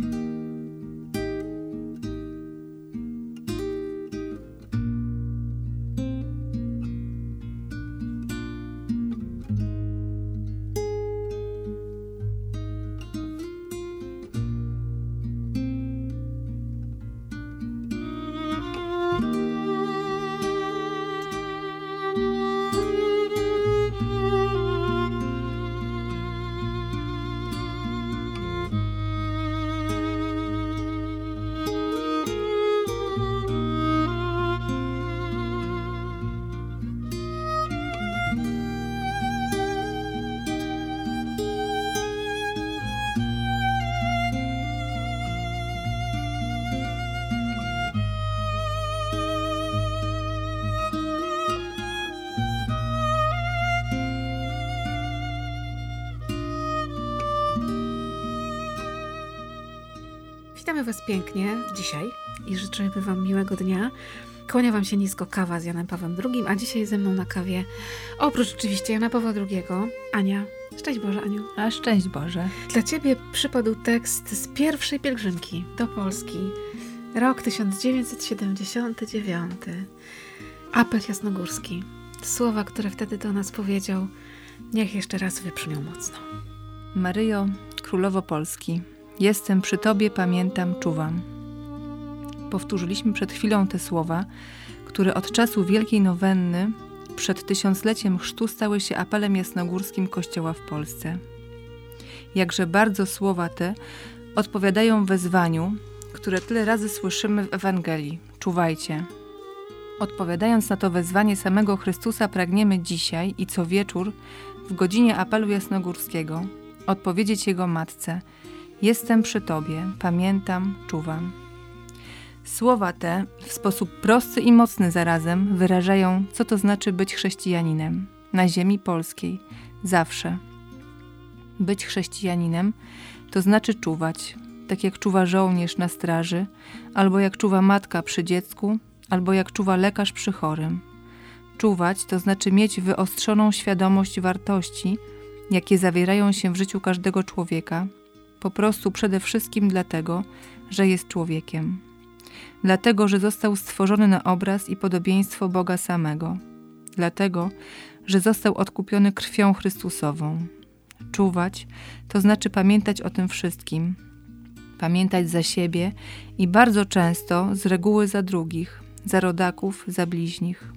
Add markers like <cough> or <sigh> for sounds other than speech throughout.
Bye. Witamy Was pięknie dzisiaj i życzymy Wam miłego dnia. Kłania Wam się nisko kawa z Janem Pawłem II, a dzisiaj ze mną na kawie, oprócz oczywiście Jana Pawła II, Ania. Szczęść Boże, Aniu. A szczęść Boże. Dla Ciebie przypadł tekst z pierwszej pielgrzymki do Polski. Rok 1979. Apel jasnogórski. Słowa, które wtedy do nas powiedział, niech jeszcze raz wybrzmią mocno. Maryjo, Królowo Polski, Jestem przy Tobie, pamiętam, czuwam. Powtórzyliśmy przed chwilą te słowa, które od czasu Wielkiej Nowenny przed tysiącleciem chrztu stały się apelem jasnogórskim Kościoła w Polsce. Jakże bardzo słowa te odpowiadają wezwaniu, które tyle razy słyszymy w Ewangelii. Czuwajcie. Odpowiadając na to wezwanie samego Chrystusa pragniemy dzisiaj i co wieczór w godzinie apelu jasnogórskiego odpowiedzieć Jego Matce – Jestem przy Tobie, pamiętam, czuwam. Słowa te w sposób prosty i mocny zarazem wyrażają, co to znaczy być chrześcijaninem na ziemi polskiej, zawsze. Być chrześcijaninem to znaczy czuwać, tak jak czuwa żołnierz na straży, albo jak czuwa matka przy dziecku, albo jak czuwa lekarz przy chorym. Czuwać to znaczy mieć wyostrzoną świadomość wartości, jakie zawierają się w życiu każdego człowieka po prostu przede wszystkim dlatego, że jest człowiekiem. Dlatego, że został stworzony na obraz i podobieństwo Boga samego. Dlatego, że został odkupiony krwią Chrystusową. Czuwać to znaczy pamiętać o tym wszystkim. Pamiętać za siebie i bardzo często z reguły za drugich, za rodaków, za bliźnich.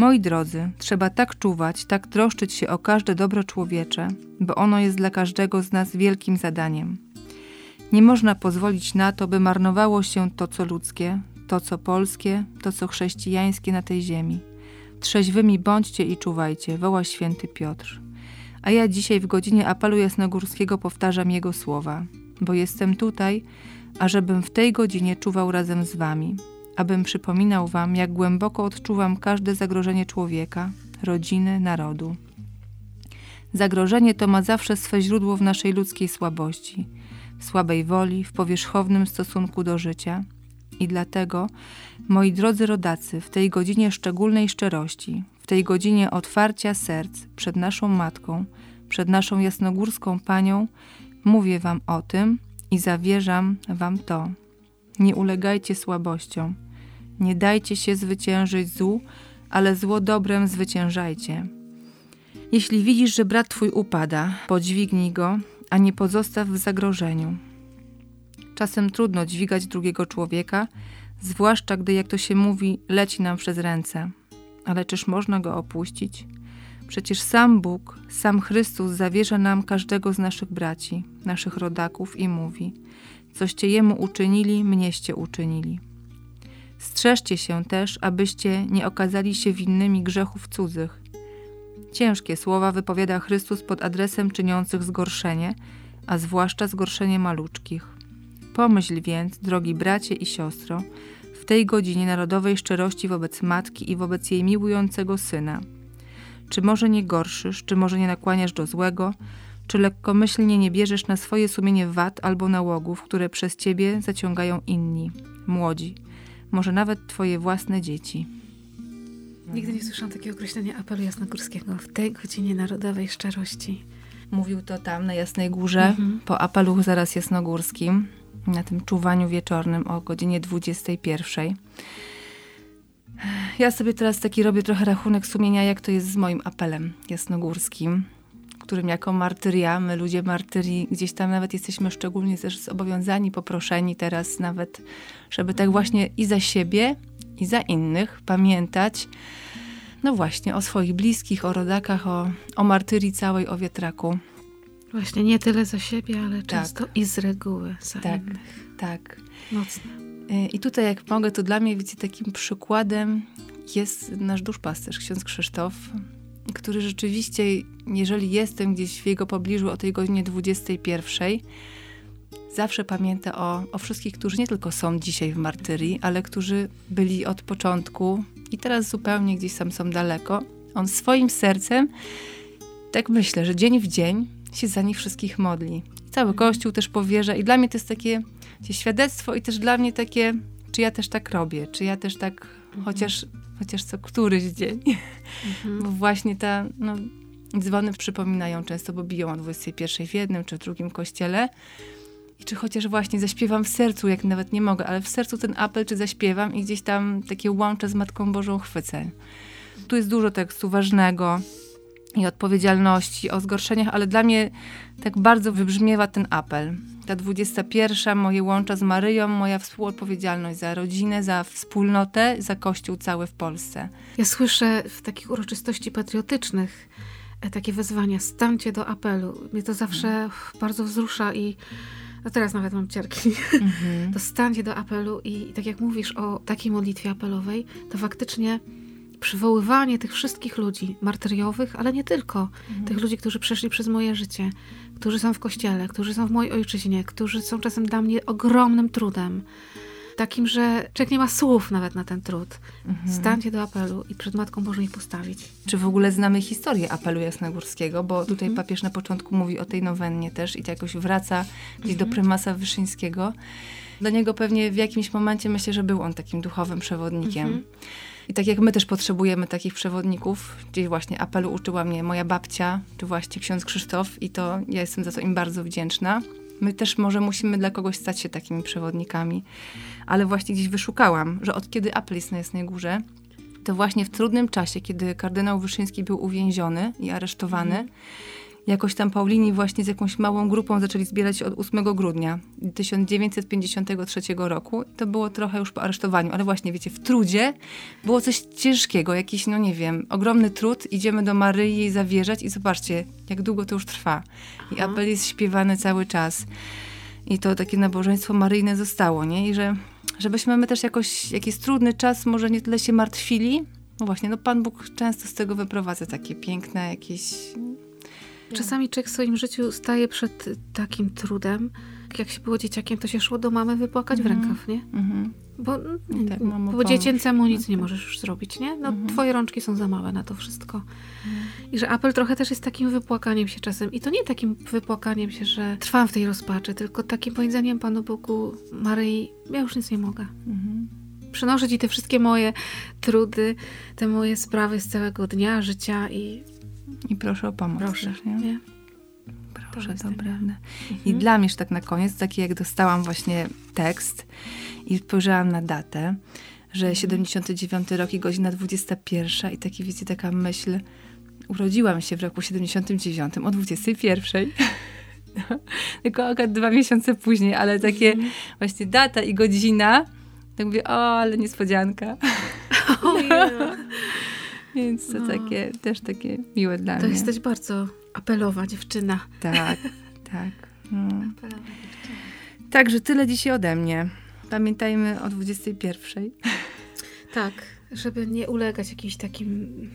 Moi drodzy, trzeba tak czuwać, tak troszczyć się o każde dobro człowiecze, bo ono jest dla każdego z nas wielkim zadaniem. Nie można pozwolić na to, by marnowało się to, co ludzkie, to, co polskie, to, co chrześcijańskie na tej ziemi. Trzeźwymi bądźcie i czuwajcie, woła święty Piotr. A ja dzisiaj w godzinie apelu jasnogórskiego powtarzam jego słowa, bo jestem tutaj, ażebym w tej godzinie czuwał razem z wami, abym przypominał Wam, jak głęboko odczuwam każde zagrożenie człowieka, rodziny, narodu. Zagrożenie to ma zawsze swe źródło w naszej ludzkiej słabości, w słabej woli, w powierzchownym stosunku do życia. I dlatego, moi drodzy rodacy, w tej godzinie szczególnej szczerości, w tej godzinie otwarcia serc przed naszą Matką, przed naszą jasnogórską Panią, mówię Wam o tym i zawierzam Wam to. Nie ulegajcie słabościom. Nie dajcie się zwyciężyć złu, ale zło dobrem zwyciężajcie. Jeśli widzisz, że brat twój upada, podźwignij go, a nie pozostaw w zagrożeniu. Czasem trudno dźwigać drugiego człowieka, zwłaszcza gdy, jak to się mówi, leci nam przez ręce. Ale czyż można go opuścić? Przecież sam Bóg, sam Chrystus zawierza nam każdego z naszych braci, naszych rodaków i mówi: Coście jemu uczynili, mnieście uczynili. Strzeżcie się też, abyście nie okazali się winnymi grzechów cudzych. Ciężkie słowa wypowiada Chrystus pod adresem czyniących zgorszenie, a zwłaszcza zgorszenie maluczkich. Pomyśl więc, drogi bracie i siostro, w tej godzinie narodowej szczerości wobec matki i wobec jej miłującego syna. Czy może nie gorszysz, czy może nie nakłaniasz do złego, czy lekkomyślnie nie bierzesz na swoje sumienie wad albo nałogów, które przez ciebie zaciągają inni, młodzi, może nawet twoje własne dzieci. Nigdy nie słyszałam takiego określenia apelu jasnogórskiego w tej godzinie narodowej szczerości. Mówił to tam na Jasnej Górze, mhm. po apelu zaraz jasnogórskim, na tym czuwaniu wieczornym o godzinie 21. Ja sobie teraz taki robię trochę rachunek sumienia, jak to jest z moim apelem jasnogórskim, którym jako martyria, my ludzie martyrii, gdzieś tam nawet jesteśmy szczególnie też zobowiązani, poproszeni teraz nawet, żeby tak właśnie i za siebie, i za innych pamiętać, no właśnie, o swoich bliskich, o rodakach, o, o martyrii całej, o wietraku. Właśnie, nie tyle za siebie, ale tak. często i z reguły za tak, innych. Tak, Mocne. I tutaj jak mogę, to dla mnie, wiecie, takim przykładem jest nasz duszpasterz, ksiądz Krzysztof, który rzeczywiście, jeżeli jestem gdzieś w jego pobliżu o tej godzinie 21, zawsze pamięta o, o wszystkich, którzy nie tylko są dzisiaj w martyrii, ale którzy byli od początku i teraz zupełnie gdzieś tam są daleko. On swoim sercem, tak myślę, że dzień w dzień się za nich wszystkich modli. Cały Kościół też powierza i dla mnie to jest takie świadectwo i też dla mnie takie, czy ja też tak robię, czy ja też tak. Chociaż, chociaż co któryś dzień. Mhm. Bo właśnie ta, no, dzwony przypominają często, bo biją o 21 w jednym czy w drugim kościele. I czy chociaż właśnie zaśpiewam w sercu, jak nawet nie mogę, ale w sercu ten apel, czy zaśpiewam i gdzieś tam takie łącze z Matką Bożą chwycę. Tu jest dużo tekstu ważnego i odpowiedzialności, o zgorszeniach, ale dla mnie tak bardzo wybrzmiewa ten apel. Ta 21, moje łącza z Maryją, moja współodpowiedzialność za rodzinę, za wspólnotę, za Kościół cały w Polsce. Ja słyszę w takich uroczystości patriotycznych e, takie wezwania, stańcie do apelu. Mnie to zawsze hmm. bardzo wzrusza i a teraz nawet mam ciarki. Mm-hmm. <laughs> To stańcie do apelu i, i tak jak mówisz o takiej modlitwie apelowej, to faktycznie przywoływanie tych wszystkich ludzi martyriowych, ale nie tylko. Mhm. Tych ludzi, którzy przeszli przez moje życie, którzy są w kościele, którzy są w mojej ojczyźnie, którzy są czasem dla mnie ogromnym trudem. Takim, że człowiek nie ma słów nawet na ten trud. Mhm. Stańcie do apelu i przed Matką Bożą ich postawić. Czy w ogóle znamy historię apelu jasnogórskiego? Bo tutaj mhm. papież na początku mówi o tej nowennie też i to jakoś wraca gdzieś do mhm. prymasa Wyszyńskiego. Dla niego pewnie w jakimś momencie myślę, że był on takim duchowym przewodnikiem. Mhm. I tak jak my też potrzebujemy takich przewodników, gdzieś właśnie apelu uczyła mnie moja babcia, czy właśnie ksiądz Krzysztof i to ja jestem za to im bardzo wdzięczna. My też może musimy dla kogoś stać się takimi przewodnikami. Ale właśnie gdzieś wyszukałam, że od kiedy apel jest na Jasnej Górze, to właśnie w trudnym czasie, kiedy kardynał Wyszyński był uwięziony i aresztowany, mm jakoś tam Paulini właśnie z jakąś małą grupą zaczęli zbierać się od 8 grudnia 1953 roku. To było trochę już po aresztowaniu, ale właśnie wiecie, w trudzie było coś ciężkiego, jakiś, no nie wiem, ogromny trud. Idziemy do Maryi jej zawierzać i zobaczcie, jak długo to już trwa. I apel jest śpiewany cały czas. I to takie nabożeństwo maryjne zostało, nie? I że żebyśmy my też jakoś, jakiś trudny czas, może nie tyle się martwili, no właśnie, no Pan Bóg często z tego wyprowadza takie piękne jakieś Czasami człowiek w swoim życiu staje przed takim trudem. Jak się było dzieciakiem, to się szło do mamy wypłakać mm -hmm. w mhm. rękaw, nie? Mm -hmm. Bo, tak, po dziecięcemu nic nie możesz już zrobić, nie? No, mm -hmm. twoje rączki są za małe na to wszystko. Mhm. I że apel trochę też jest takim wypłakaniem się czasem. I to nie takim wypłakaniem się, że trwam w tej rozpaczy, tylko takim powiedzeniem Panu Bogu, Maryi, ja już nic nie mogę. Mhm. Przenoszę Ci te wszystkie moje trudy, te moje sprawy z całego dnia, życia i i proszę o pomoc. Proszę, też, nie? nie? Proszę, to. Mhm. I dla mnie tak na koniec, taki jak dostałam właśnie tekst i spojrzałam na datę, że 79 rok i godzina 21 i taki, wiecie, taka myśl, urodziłam się w roku 79 o 21. <laughs> Tylko akurat dwa miesiące później, ale takie mm. właśnie data i godzina, tak mówię, o, ale niespodzianka. Oh, <laughs> yeah. Więc to no. takie, też takie miłe dla to mnie. To jesteś bardzo apelowa dziewczyna. Tak, <laughs> tak. No. Także tyle dzisiaj ode mnie. Pamiętajmy o 21. Tak, żeby nie ulegać jakimś takim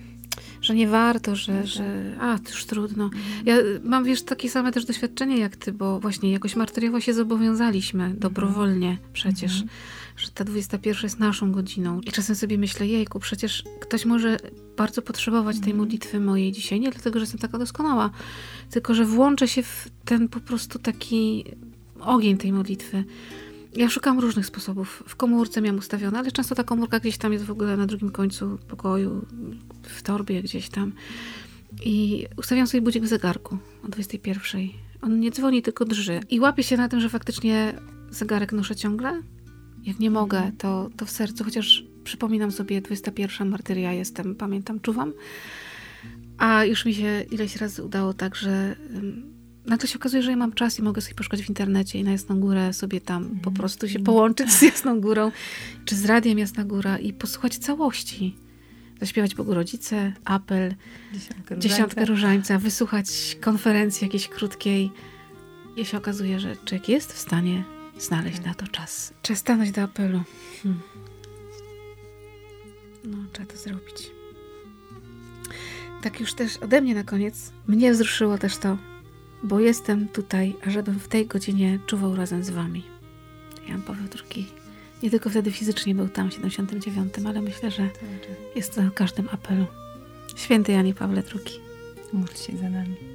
że nie warto, że, no że tak. a, to już trudno. Ja mam, wiesz, takie same też doświadczenie jak ty, bo właśnie jakoś martyriowo się zobowiązaliśmy, dobrowolnie przecież. Mhm że ta 21 jest naszą godziną. I czasem sobie myślę, jejku, przecież ktoś może bardzo potrzebować tej mhm. modlitwy mojej dzisiaj, nie dlatego, że jestem taka doskonała, tylko, że włączę się w ten po prostu taki ogień tej modlitwy. Ja szukam różnych sposobów. W komórce miałam ustawione, ale często ta komórka gdzieś tam jest w ogóle na drugim końcu pokoju, w torbie gdzieś tam. I ustawiam sobie budzik w zegarku o 21. On nie dzwoni, tylko drży. I łapię się na tym, że faktycznie zegarek noszę ciągle. Jak nie mogę, to, to w sercu, chociaż przypominam sobie 21 martyria jestem, pamiętam, czuwam. A już mi się ileś razy udało tak, że nagle się okazuje, że ja mam czas i mogę sobie poszukać w internecie i na Jasną Górę sobie tam po prostu się połączyć z Jasną Górą, czy z Radiem Jasna Góra i posłuchać całości. Zaśpiewać Bogu Rodzice, apel, dziesiątkę, dziesiątkę różańca, wysłuchać konferencji jakiejś krótkiej. I się okazuje, że człowiek jest w stanie znaleźć tak. na to czas. Trzeba stanąć do apelu. Hmm. No, trzeba to zrobić. Tak już też ode mnie na koniec. Mnie wzruszyło też to, bo jestem tutaj, ażebym w tej godzinie czuwał razem z wami. Jan Paweł II nie tylko wtedy fizycznie był tam w 79, ale myślę, że jest na każdym apelu. Święty Janie Pawle II. Módl się za nami.